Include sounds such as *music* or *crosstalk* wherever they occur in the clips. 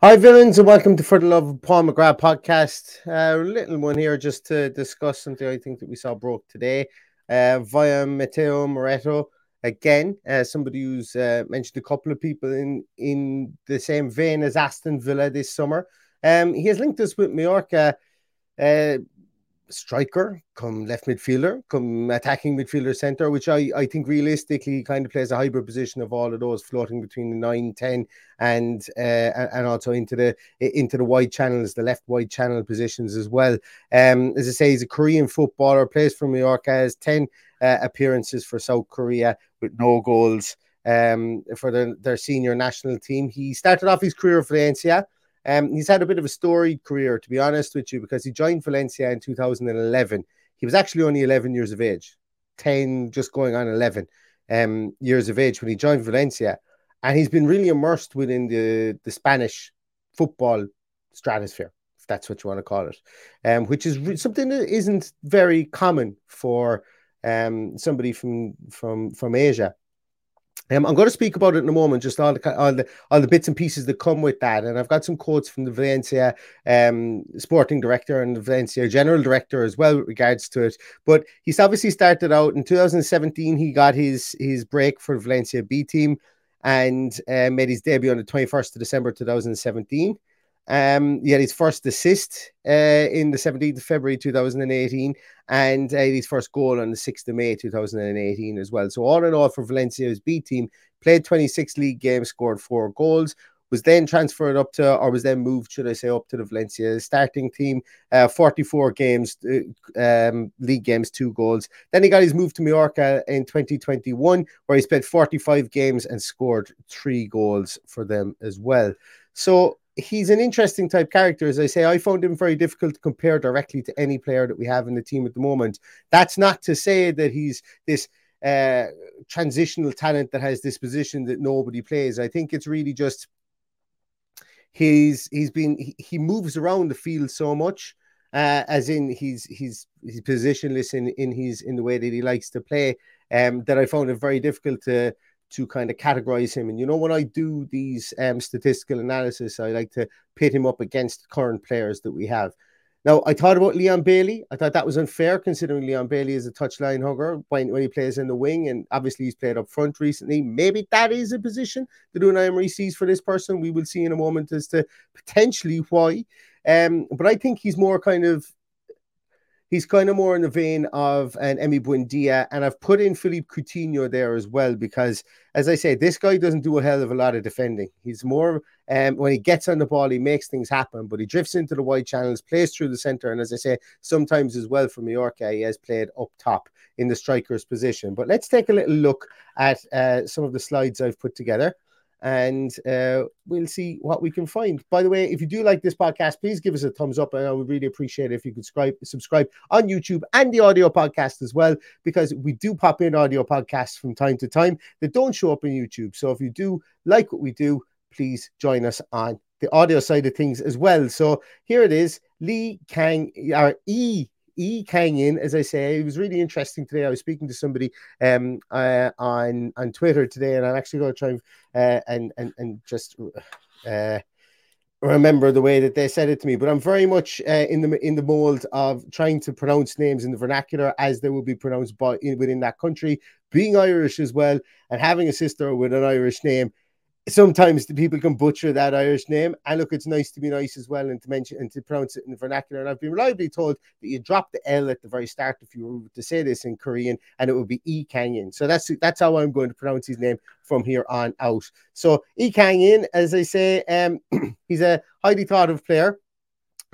Hi, villains, and welcome to For the Love of Paul McGrath podcast. A uh, little one here just to discuss something I think that we saw broke today uh, via Matteo Moretto. Again, uh, somebody who's uh, mentioned a couple of people in, in the same vein as Aston Villa this summer. Um, he has linked us with Mallorca. Striker, come left midfielder, come attacking midfielder centre, which I, I think realistically kind of plays a hybrid position of all of those floating between the 9, 10 and uh, and also into the into the wide channels, the left wide channel positions as well. Um, as I say, he's a Korean footballer, plays for Mallorca, has 10 uh, appearances for South Korea with no goals um, for the, their senior national team. He started off his career for Valencia. Um, he's had a bit of a storied career, to be honest with you, because he joined Valencia in 2011. He was actually only 11 years of age, 10, just going on 11 um, years of age when he joined Valencia. And he's been really immersed within the, the Spanish football stratosphere, if that's what you want to call it, um, which is re- something that isn't very common for um, somebody from, from, from Asia. Um, I'm going to speak about it in a moment, just all the all the all the bits and pieces that come with that, and I've got some quotes from the Valencia um, sporting director and the Valencia general director as well, with regards to it. But he's obviously started out in 2017. He got his his break for Valencia B team and uh, made his debut on the 21st of December 2017. Um, he had his first assist uh, in the 17th of February 2018 and uh, his first goal on the 6th of May 2018 as well. So, all in all, for Valencia's B team, played 26 league games, scored four goals, was then transferred up to, or was then moved, should I say, up to the Valencia starting team. Uh, 44 games, uh, um, league games, two goals. Then he got his move to Mallorca in 2021, where he spent 45 games and scored three goals for them as well. So he's an interesting type character. As I say, I found him very difficult to compare directly to any player that we have in the team at the moment. That's not to say that he's this uh, transitional talent that has this position that nobody plays. I think it's really just he's he's been he, he moves around the field so much. Uh, as in he's he's he's positionless in in his in the way that he likes to play um that I found it very difficult to to kind of categorize him. And you know, when I do these um, statistical analysis, I like to pit him up against current players that we have. Now, I thought about Leon Bailey. I thought that was unfair considering Leon Bailey is a touchline hugger when, when he plays in the wing. And obviously, he's played up front recently. Maybe that is a position that Unai Emery sees for this person. We will see in a moment as to potentially why. Um, but I think he's more kind of he's kind of more in the vein of an Emi Buendia, and I've put in Philippe Coutinho there as well because, as I say, this guy doesn't do a hell of a lot of defending. He's more um, when he gets on the ball, he makes things happen, but he drifts into the wide channels, plays through the center, and as I say, sometimes as well for Mallorca, he has played up top in the striker's position. But let's take a little look at uh, some of the slides I've put together and uh, we'll see what we can find. By the way, if you do like this podcast, please give us a thumbs up, and I would really appreciate it if you could subscribe, subscribe on YouTube and the audio podcast as well, because we do pop in audio podcasts from time to time that don't show up in YouTube. So if you do like what we do, please join us on the audio side of things as well. So here it is, Lee Kang or E E Kang in, as I say, it was really interesting today. I was speaking to somebody um uh, on on Twitter today, and I'm actually going to try and uh, and, and and just uh remember the way that they said it to me. But I'm very much uh, in the in the mold of trying to pronounce names in the vernacular as they will be pronounced by in, within that country. Being Irish as well, and having a sister with an Irish name sometimes the people can butcher that Irish name. And look, it's nice to be nice as well and to mention and to pronounce it in vernacular. And I've been reliably told that you drop the L at the very start if you were to say this in Korean, and it would be E Kangin. So that's that's how I'm going to pronounce his name from here on out. So E Kangin, as I say, um, *clears throat* he's a highly thought of player.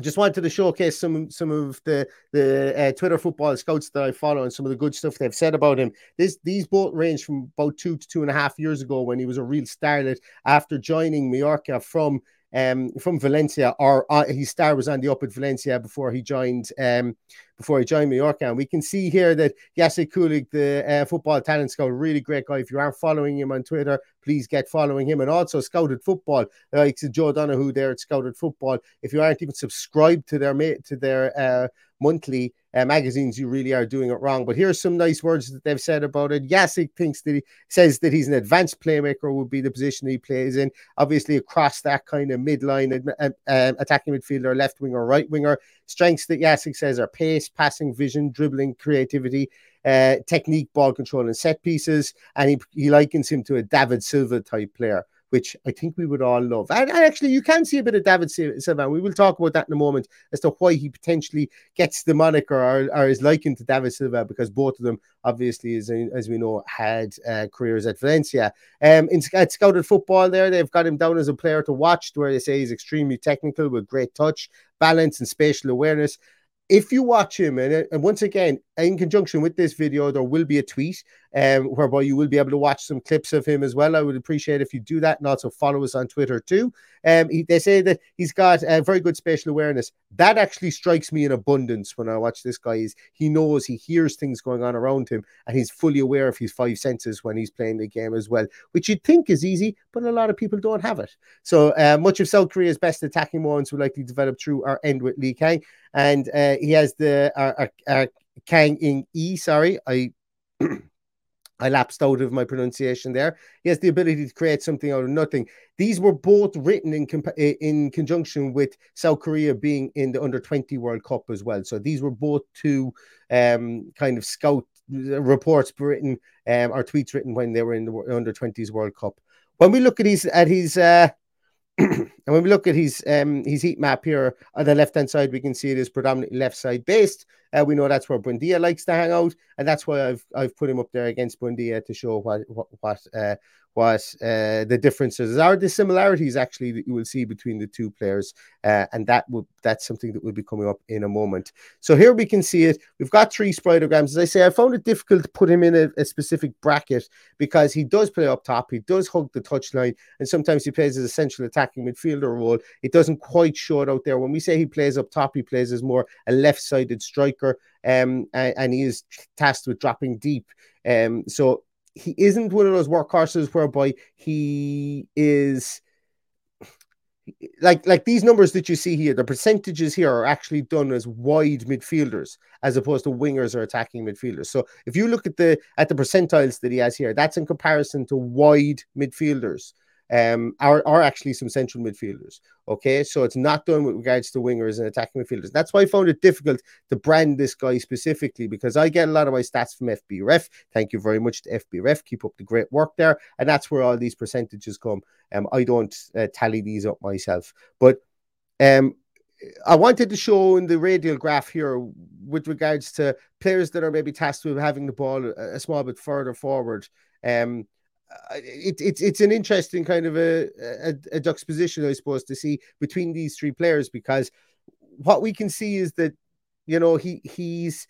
Just wanted to showcase some some of the the uh, Twitter football scouts that I follow and some of the good stuff they've said about him. This these both range from about two to two and a half years ago when he was a real starlet after joining Mallorca from um, from Valencia, or uh, his star was on the up at Valencia before he joined um, before he joined Mallorca. And we can see here that Jacek Kulig, the uh, football talent scout, really great guy. If you aren't following him on Twitter, please get following him. And also Scouted Football, like Joe Donoghue there at Scouted Football. If you aren't even subscribed to their to their uh, monthly uh, magazines, you really are doing it wrong. But here's some nice words that they've said about it. Jacek thinks that he says that he's an advanced playmaker, would be the position he plays in. Obviously, across that kind of midline uh, um, attacking midfielder, left winger, right winger. Strengths that Jacek says are pace, passing, vision, dribbling, creativity. Uh, technique, ball control, and set pieces, and he, he likens him to a David Silva type player which I think we would all love. And, actually, you can see a bit of David Silva. We will talk about that in a moment as to why he potentially gets the moniker or, or is likened to David Silva because both of them, obviously, as, as we know, had uh, careers at Valencia. Um, in at Scouted Football, there they've got him down as a player to watch, where they say he's extremely technical with great touch, balance, and spatial awareness if you watch him, and, and once again, in conjunction with this video, there will be a tweet um, whereby you will be able to watch some clips of him as well. I would appreciate if you do that and also follow us on Twitter too. Um, he, they say that he's got a very good spatial awareness. That actually strikes me in abundance when I watch this guy. Is he knows he hears things going on around him, and he's fully aware of his five senses when he's playing the game as well, which you'd think is easy, but a lot of people don't have it. So uh, much of South Korea's best attacking moments will likely develop through our end with Lee Kang, and uh, he has the our, our, our Kang in E. Sorry, I. *clears throat* I lapsed out of my pronunciation there. He has the ability to create something out of nothing. These were both written in comp- in conjunction with South Korea being in the under 20 World Cup as well. So these were both two um, kind of scout reports written um, or tweets written when they were in the under 20s World Cup. When we look at his at his uh, and when we look at his um, his heat map here on the left hand side, we can see it is predominantly left side based. Uh, we know that's where Buendia likes to hang out, and that's why I've I've put him up there against Buendia to show what what what uh, what uh, the differences are, the similarities actually that you will see between the two players, uh, and that will that's something that will be coming up in a moment. So here we can see it. We've got three spidograms. As I say, I found it difficult to put him in a, a specific bracket because he does play up top, he does hug the touchline, and sometimes he plays as a central attacking midfielder role. It doesn't quite show it out there. When we say he plays up top, he plays as more a left-sided striker, um, and, and he is tasked with dropping deep. Um, so he isn't one of those workhorses whereby he is like like these numbers that you see here, the percentages here are actually done as wide midfielders as opposed to wingers or attacking midfielders. So if you look at the at the percentiles that he has here, that's in comparison to wide midfielders um, are, are actually some central midfielders. Okay, so it's not done with regards to wingers and attacking midfielders. That's why I found it difficult to brand this guy specifically because I get a lot of my stats from FBref. Thank you very much to FBref. Keep up the great work there, and that's where all these percentages come. Um, I don't uh, tally these up myself, but um, I wanted to show in the radial graph here with regards to players that are maybe tasked with having the ball a, a small bit further forward. Um, it, it's it's an interesting kind of a, a, a juxtaposition, I suppose, to see between these three players because what we can see is that you know he he's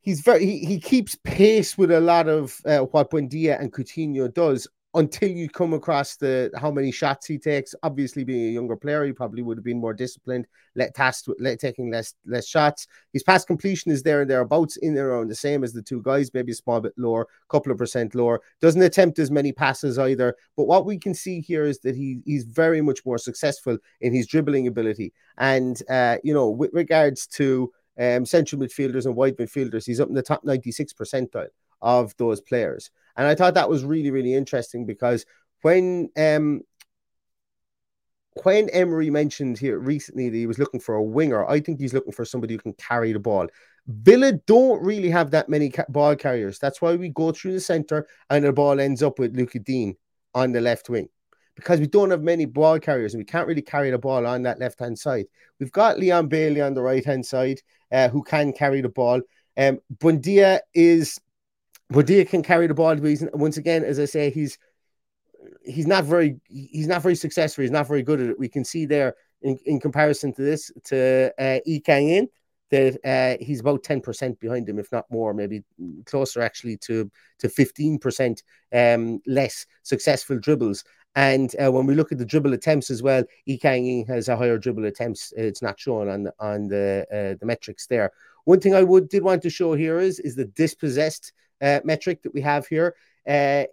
he's very he, he keeps pace with a lot of uh, what Buendia and Coutinho does until you come across the how many shots he takes. Obviously, being a younger player, he probably would have been more disciplined, let let, taking less less shots. His pass completion is there and thereabouts in there around the same as the two guys, maybe a small bit lower, couple of percent lower. Doesn't attempt as many passes either. But what we can see here is that he he's very much more successful in his dribbling ability. And uh, you know, with regards to um, central midfielders and wide midfielders, he's up in the top 96 percentile of those players. And I thought that was really, really interesting because when um when Emery mentioned here recently that he was looking for a winger, I think he's looking for somebody who can carry the ball. Villa don't really have that many ca- ball carriers. That's why we go through the center and the ball ends up with Lucas Digne on the left wing because we don't have many ball carriers and we can't really carry the ball on that left hand side. We've got Leon Bailey on the right hand side uh, who can carry the ball. Um, Buendia is Buendia can carry the ball. But once again, as I say, he's he's not very he's not very successful. He's not very good at it. We can see there in, in comparison to this to uh, Lee Kang In that uh, he's about 10% behind him, if not more, maybe closer actually to to 15% um, less successful dribbles. And uh, when we look at the dribble attempts as well, Lee Kang has a higher dribble attempts. It's not shown on the, on the uh, the metrics there. One thing I would did want to show here is is the dispossessed uh, metric that we have here. Uh,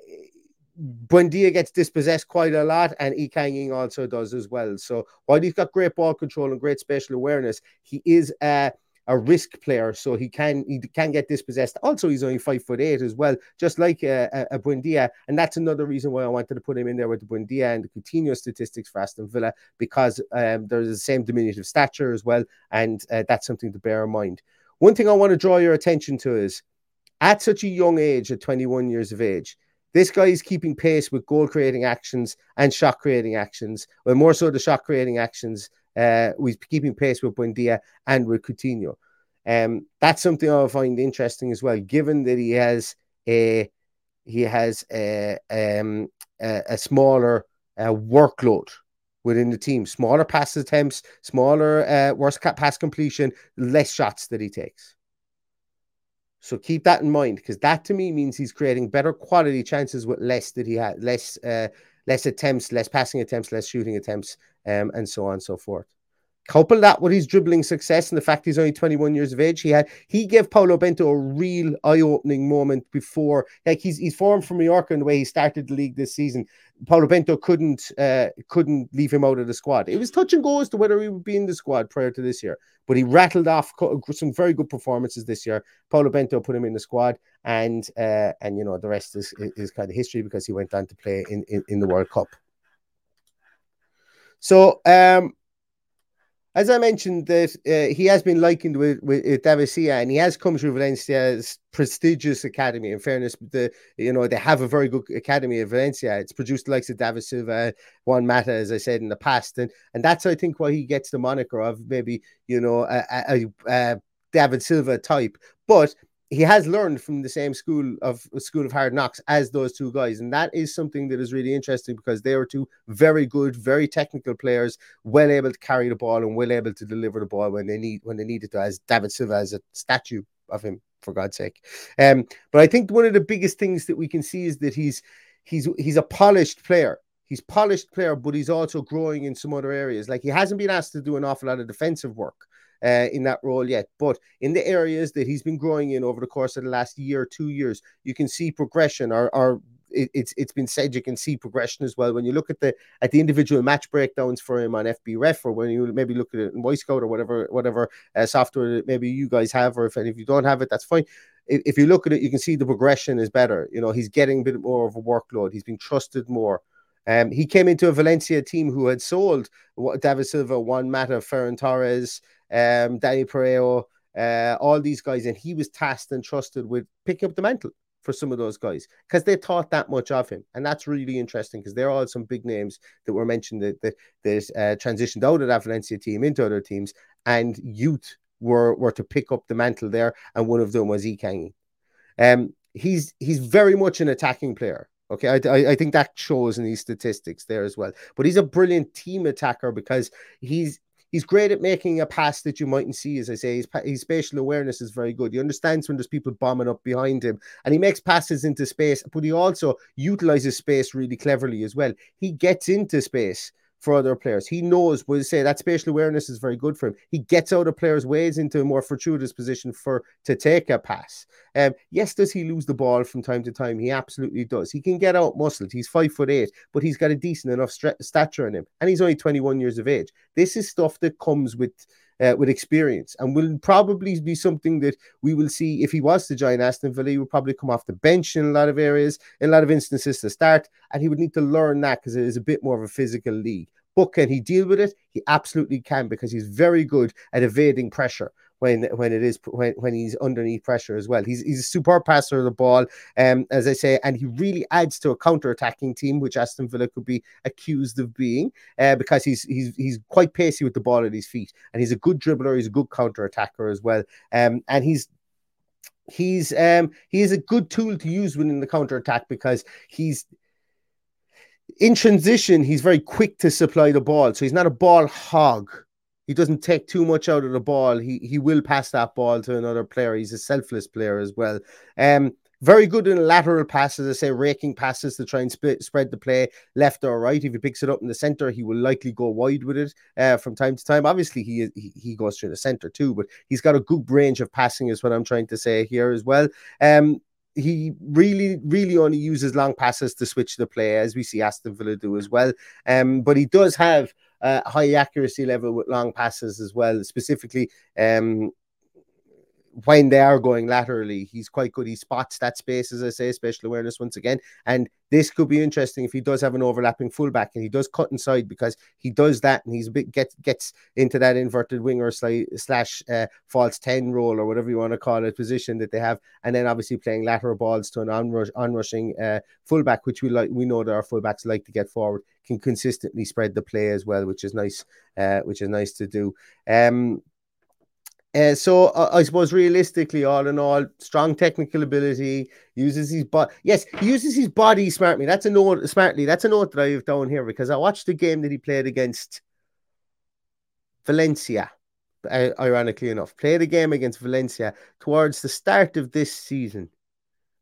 Buendia gets dispossessed quite a lot, and Kang also does as well. So while he's got great ball control and great spatial awareness, he is a, a risk player, so he can he can get dispossessed. Also, he's only five foot eight as well, just like uh, a, a Buendia, and that's another reason why I wanted to put him in there with the Buendia and the Coutinho statistics for Aston Villa because um, there's the same diminutive stature as well, and uh, that's something to bear in mind. One thing I want to draw your attention to is at such a young age, at 21 years of age, this guy is keeping pace with goal creating actions and shot creating actions. Well, more so the shot creating actions. Uh, he's keeping pace with Buendia and with Coutinho. Um, that's something I find interesting as well, given that he has a he has a um, a, a smaller uh, workload within the team, smaller pass attempts, smaller uh, worse pass completion, less shots that he takes. So keep that in mind because that to me means he's creating better quality chances with less that he had, less uh, less attempts, less passing attempts, less shooting attempts, um, and so on and so forth. Couple that with his dribbling success and the fact he's only 21 years of age. He had he gave Paulo Bento a real eye-opening moment before. Like he's he's formed from Mallorca in the way he started the league this season. Paulo Bento couldn't uh, couldn't leave him out of the squad. It was touch and go as to whether he would be in the squad prior to this year, but he rattled off some very good performances this year. Paulo Bento put him in the squad, and uh, and you know the rest is is kind of history because he went on to play in in, in the World Cup. So um, as I mentioned, that uh, he has been likened with, with, with David and he has come through Valencia's prestigious academy. In fairness, the you know they have a very good academy at Valencia. It's produced the likes of David Silva, Juan Mata, as I said in the past, and and that's I think why he gets the moniker of maybe you know a, a, a David Silva type. But he has learned from the same school of school of hard knocks as those two guys. And that is something that is really interesting because they were two very good very technical players well able to carry the ball and well able to deliver the ball when they need when they needed to as david silva as a statue of him for god's sake. Um but i think one of the biggest things that we can see is that he's he's he's a polished player. He's polished player but he's also growing in some other areas. Like he hasn't been asked to do an awful lot of defensive work uh, in that role yet. But in the areas that he's been growing in over the course of the last year, two years, you can see progression or, or it, it's it's been said you can see progression as well when you look at the at the individual match breakdowns for him on FB Ref or when you maybe look at it in Wyscout or whatever whatever uh, software that maybe you guys have or if, if you don't have it that's fine. If, if you look at it, you can see the progression is better. You know he's getting a bit more of a workload. He's been trusted more. Um, he came into a Valencia team who had sold David Silva, Juan Mata, Ferran Torres, um, Danny Parejo, uh, all these guys, and he was tasked and trusted with picking up the mantle. for some of those guys because they thought that much of him. And that's really interesting because they're all some big names that were mentioned that, that, that uh, transitioned out of that Valencia team into other teams and youth were, were to pick up the mantle there. And one of them was Ikangi. Um, he's, he's very much an attacking player. Okay, I, I, I, think that shows in these statistics there as well. But he's a brilliant team attacker because he's he's great at making a pass that you mightn't see. As I say, his, his spatial awareness is very good. He understands when there's people bombing up behind him, and he makes passes into space. But he also utilizes space really cleverly as well. He gets into space for other players. He knows, we'll say that spatial awareness is very good for him. He gets out of players' ways into a more fortuitous position for to take a pass. Um, yes, does he lose the ball from time to time? He absolutely does. He can get out muscled. He's five foot eight, but he's got a decent enough stature in him, and he's only 21 years of age. This is stuff that comes with uh, with experience and will probably be something that we will see if he was to join Aston Villa. He would probably come off the bench in a lot of areas, in a lot of instances to start, and he would need to learn that because it is a bit more of a physical league. But can he deal with it? He absolutely can because he's very good at evading pressure when when it is when, when he's underneath pressure as well. He's he's a superb passer of the ball, um, as I say, and he really adds to a counter-attacking team, which Aston Villa could be accused of being, uh, because he's he's he's quite pacey with the ball at his feet, and he's a good dribbler. He's a good counter-attacker as well, um, and he's he's um he is a good tool to use within the counter attack because he's in transition, he's very quick to supply the ball. So he's not a ball hog. He doesn't take too much out of the ball. He he will pass that ball to another player. He's a selfless player as well. Um, very good in lateral passes, I say, raking passes to try and sp- spread the play left or right. If he picks it up in the center, he will likely go wide with it uh, from time to time. Obviously, he, he he goes through the center too, but he's got a good range of passing, is what I'm trying to say here as well. Um, he really, really only uses long passes to switch the play, as we see Aston Villa do as well. Um, but he does have a high accuracy level with long passes as well, specifically um, when they are going laterally, he's quite good. He spots that space, as I say, special awareness once again. And this could be interesting if he does have an overlapping fullback and he does cut inside because he does that and he's a bit gets gets into that inverted winger slash uh, false 10 role or whatever you want to call it position that they have. And then obviously playing lateral balls to an onrush, onrushing uh, fullback, which we like, we know that our fullbacks like to get forward, can consistently spread the play as well, which is nice, uh, which is nice to do. Um, uh, so uh, I suppose realistically, all in all, strong technical ability, uses his body. Yes, he uses his body smartly. That's a note. Smartly, that's a note that I have down here because I watched the game that he played against Valencia. Uh, ironically enough, played a game against Valencia towards the start of this season.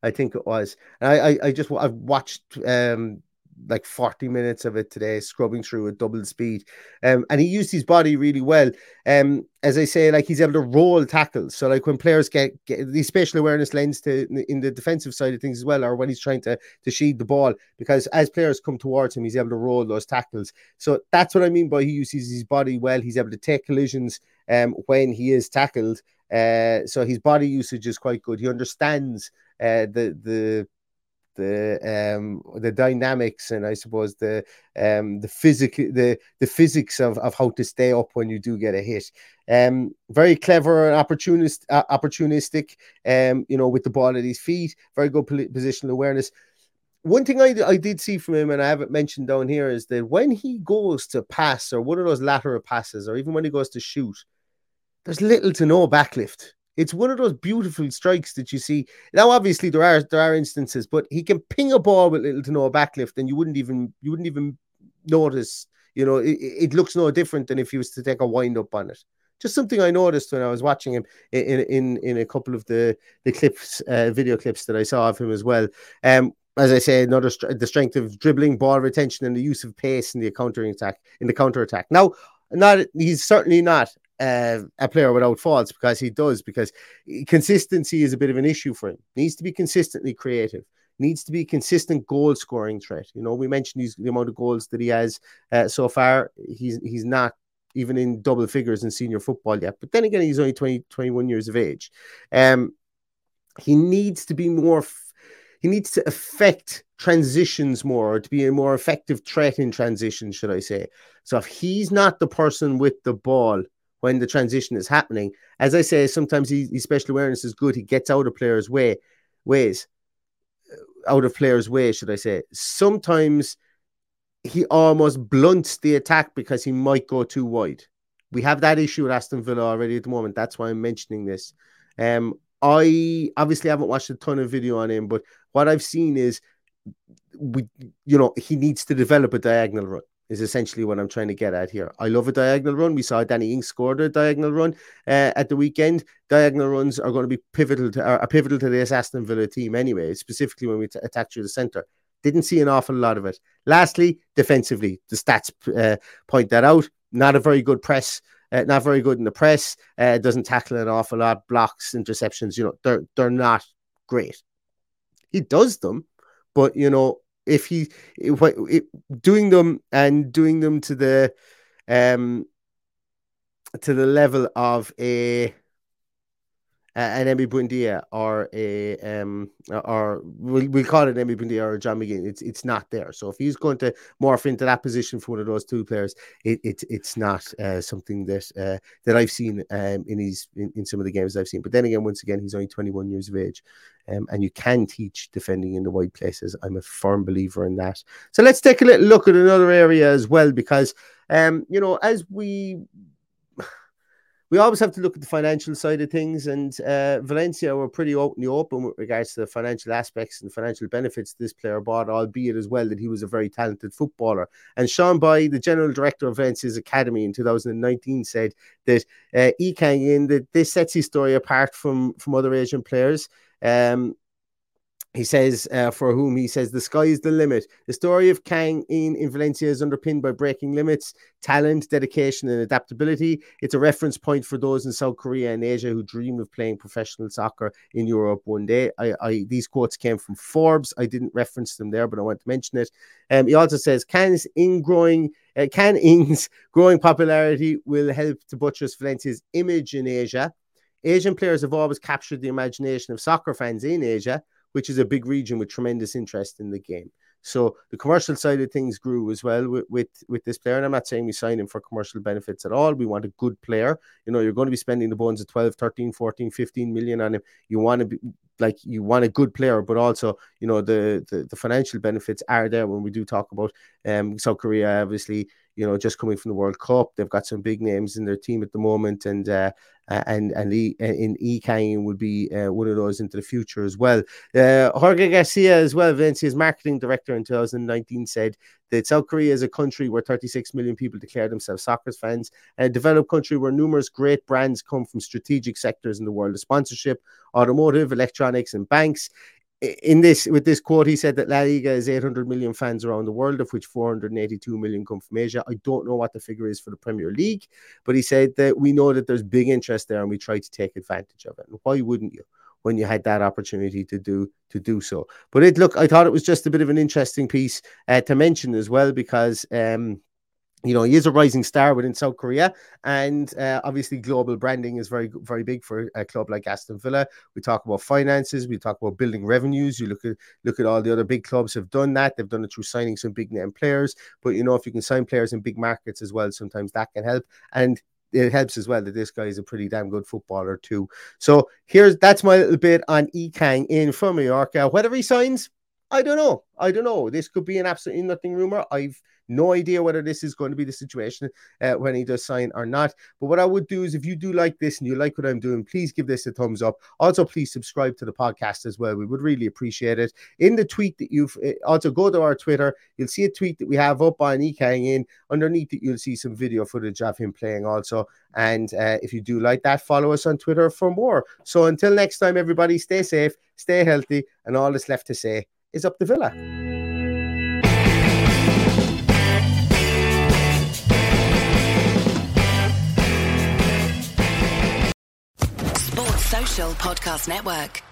I think it was. And I, I, I just I've watched um like 40 minutes of it today, scrubbing through at double speed. Um, and he used his body really well. Um, as I say, like he's able to roll tackles. So, like when players get, get the spatial awareness lens to in the defensive side of things as well, or when he's trying to to sheed the ball, because as players come towards him, he's able to roll those tackles. So that's what I mean by he uses his body well. He's able to take collisions um when he is tackled. Uh, so his body usage is quite good. He understands uh, the the the um the dynamics and I suppose the um the physical the the physics of, of how to stay up when you do get a hit. Um very clever and opportunist uh, opportunistic um you know with the ball at his feet, very good positional awareness. One thing I, I did see from him, and I haven't mentioned down here, is that when he goes to pass or one of those lateral passes, or even when he goes to shoot, there's little to no backlift it's one of those beautiful strikes that you see. Now, obviously, there are there are instances, but he can ping a ball with little to no backlift, and you wouldn't even you wouldn't even notice. You know, it, it looks no different than if he was to take a wind up on it. Just something I noticed when I was watching him in in in a couple of the the clips, uh, video clips that I saw of him as well. Um, as I say, another the strength of dribbling, ball retention, and the use of pace in the countering attack in the counter attack. Now, not he's certainly not uh, a player without faults because he does because consistency is a bit of an issue for him. Needs to be consistently creative. Needs to be consistent goal scoring threat. You know, we mentioned the amount of goals that he has uh, so far. He's he's not even in double figures in senior football yet. But then again, he's only 20, 21 years of age. Um, he needs to be more. F- he needs to affect transitions more, or to be a more effective threat in transition, should I say? So if he's not the person with the ball when the transition is happening. As I say, sometimes he, his special awareness is good. He gets out of players' way ways. out of players' way, should I say? Sometimes he almost blunts the attack because he might go too wide. We have that issue with Aston Villa already at the moment. That's why I'm mentioning this. Um, I obviously haven't watched a ton of video on him, but what I've seen is we, you know, he needs to develop a diagonal run. Is essentially what I'm trying to get at here. I love a diagonal run. We saw Danny Ings scored a diagonal run uh, at the weekend. Diagonal runs are going to be pivotal to are pivotal to this Aston Villa team anyway, specifically when we t- attack through the centre. Didn't see an awful lot of it. Lastly, defensively, the stats uh, point that out. Not a very good press uh, not very good in the press. Uh, doesn't tackle an awful lot. Blocks, interceptions. You know, they're they're not great. He does them, but you know, if he doing them and doing them to the um to the level of a an Emi Buendia or a um or we'll, we'll call it Emi Buendia or John McGinn. It's it's not there. So if he's going to morph into that position for one of those two players, it, it it's not uh, something that uh, that I've seen um, in his in, in, some of the games I've seen. But then again, once again, he's only 21 years of age, um, and you can teach defending in the wide places. I'm a firm believer in that. So let's take a little look at another area as well, because um you know as we we always have to look at the financial side of things, and uh, Valencia were pretty openly open with regards to the financial aspects and financial benefits this player brought, albeit as well that he was a very talented footballer. And Sean Bai, the general director of Valencia's academy in 2019, said that uh, Kang in that this sets his story apart from from other Asian players. Um, he says, uh, for whom he says, the sky is the limit. The story of Kang in, in Valencia is underpinned by breaking limits, talent, dedication, and adaptability. It's a reference point for those in South Korea and Asia who dream of playing professional soccer in Europe one day. I, I These quotes came from Forbes. I didn't reference them there, but I want to mention it. Um, he also says, Kang's in uh, Kang Ing's *laughs* growing popularity will help to buttress Valencia's image in Asia. Asian players have always captured the imagination of soccer fans in Asia which is a big region with tremendous interest in the game. So the commercial side of things grew as well with, with, with this player. And I'm not saying we sign him for commercial benefits at all. We want a good player. You know, you're going to be spending the bones of 12, 13, 14, 15 million on him. You want to be like you want a good player, but also, you know, the the, the financial benefits are there when we do talk about um South Korea, obviously, you know, just coming from the World Cup. They've got some big names in their team at the moment, and uh, and and in E Kang would be uh, one of those into the future as well. Uh, Jorge Garcia as well, Valencia's marketing director in 2019 said that South Korea is a country where 36 million people declare themselves soccer fans, a developed country where numerous great brands come from strategic sectors in the world of sponsorship, automotive, electronics, and banks in this with this quote he said that La Liga is 800 million fans around the world of which 482 million come from Asia. I don't know what the figure is for the Premier League but he said that we know that there's big interest there and we try to take advantage of it. And why wouldn't you when you had that opportunity to do to do so? But it look I thought it was just a bit of an interesting piece uh, to mention as well because um you know, he is a rising star within South Korea, and uh, obviously global branding is very, very big for a club like Aston Villa. We talk about finances, we talk about building revenues. You look at look at all the other big clubs have done that. They've done it through signing some big name players. But you know, if you can sign players in big markets as well, sometimes that can help. And it helps as well that this guy is a pretty damn good footballer too. So here's that's my little bit on Ekang in from Mallorca. Whether he signs, I don't know. I don't know. This could be an absolutely nothing rumor. I've no idea whether this is going to be the situation uh, when he does sign or not. But what I would do is if you do like this and you like what I'm doing, please give this a thumbs up. Also, please subscribe to the podcast as well. We would really appreciate it. In the tweet that you've uh, also go to our Twitter, you'll see a tweet that we have up on Ekang in. Underneath it, you'll see some video footage of him playing also. And uh, if you do like that, follow us on Twitter for more. So until next time, everybody, stay safe, stay healthy, and all that's left to say is up the villa. Sports Social Podcast Network.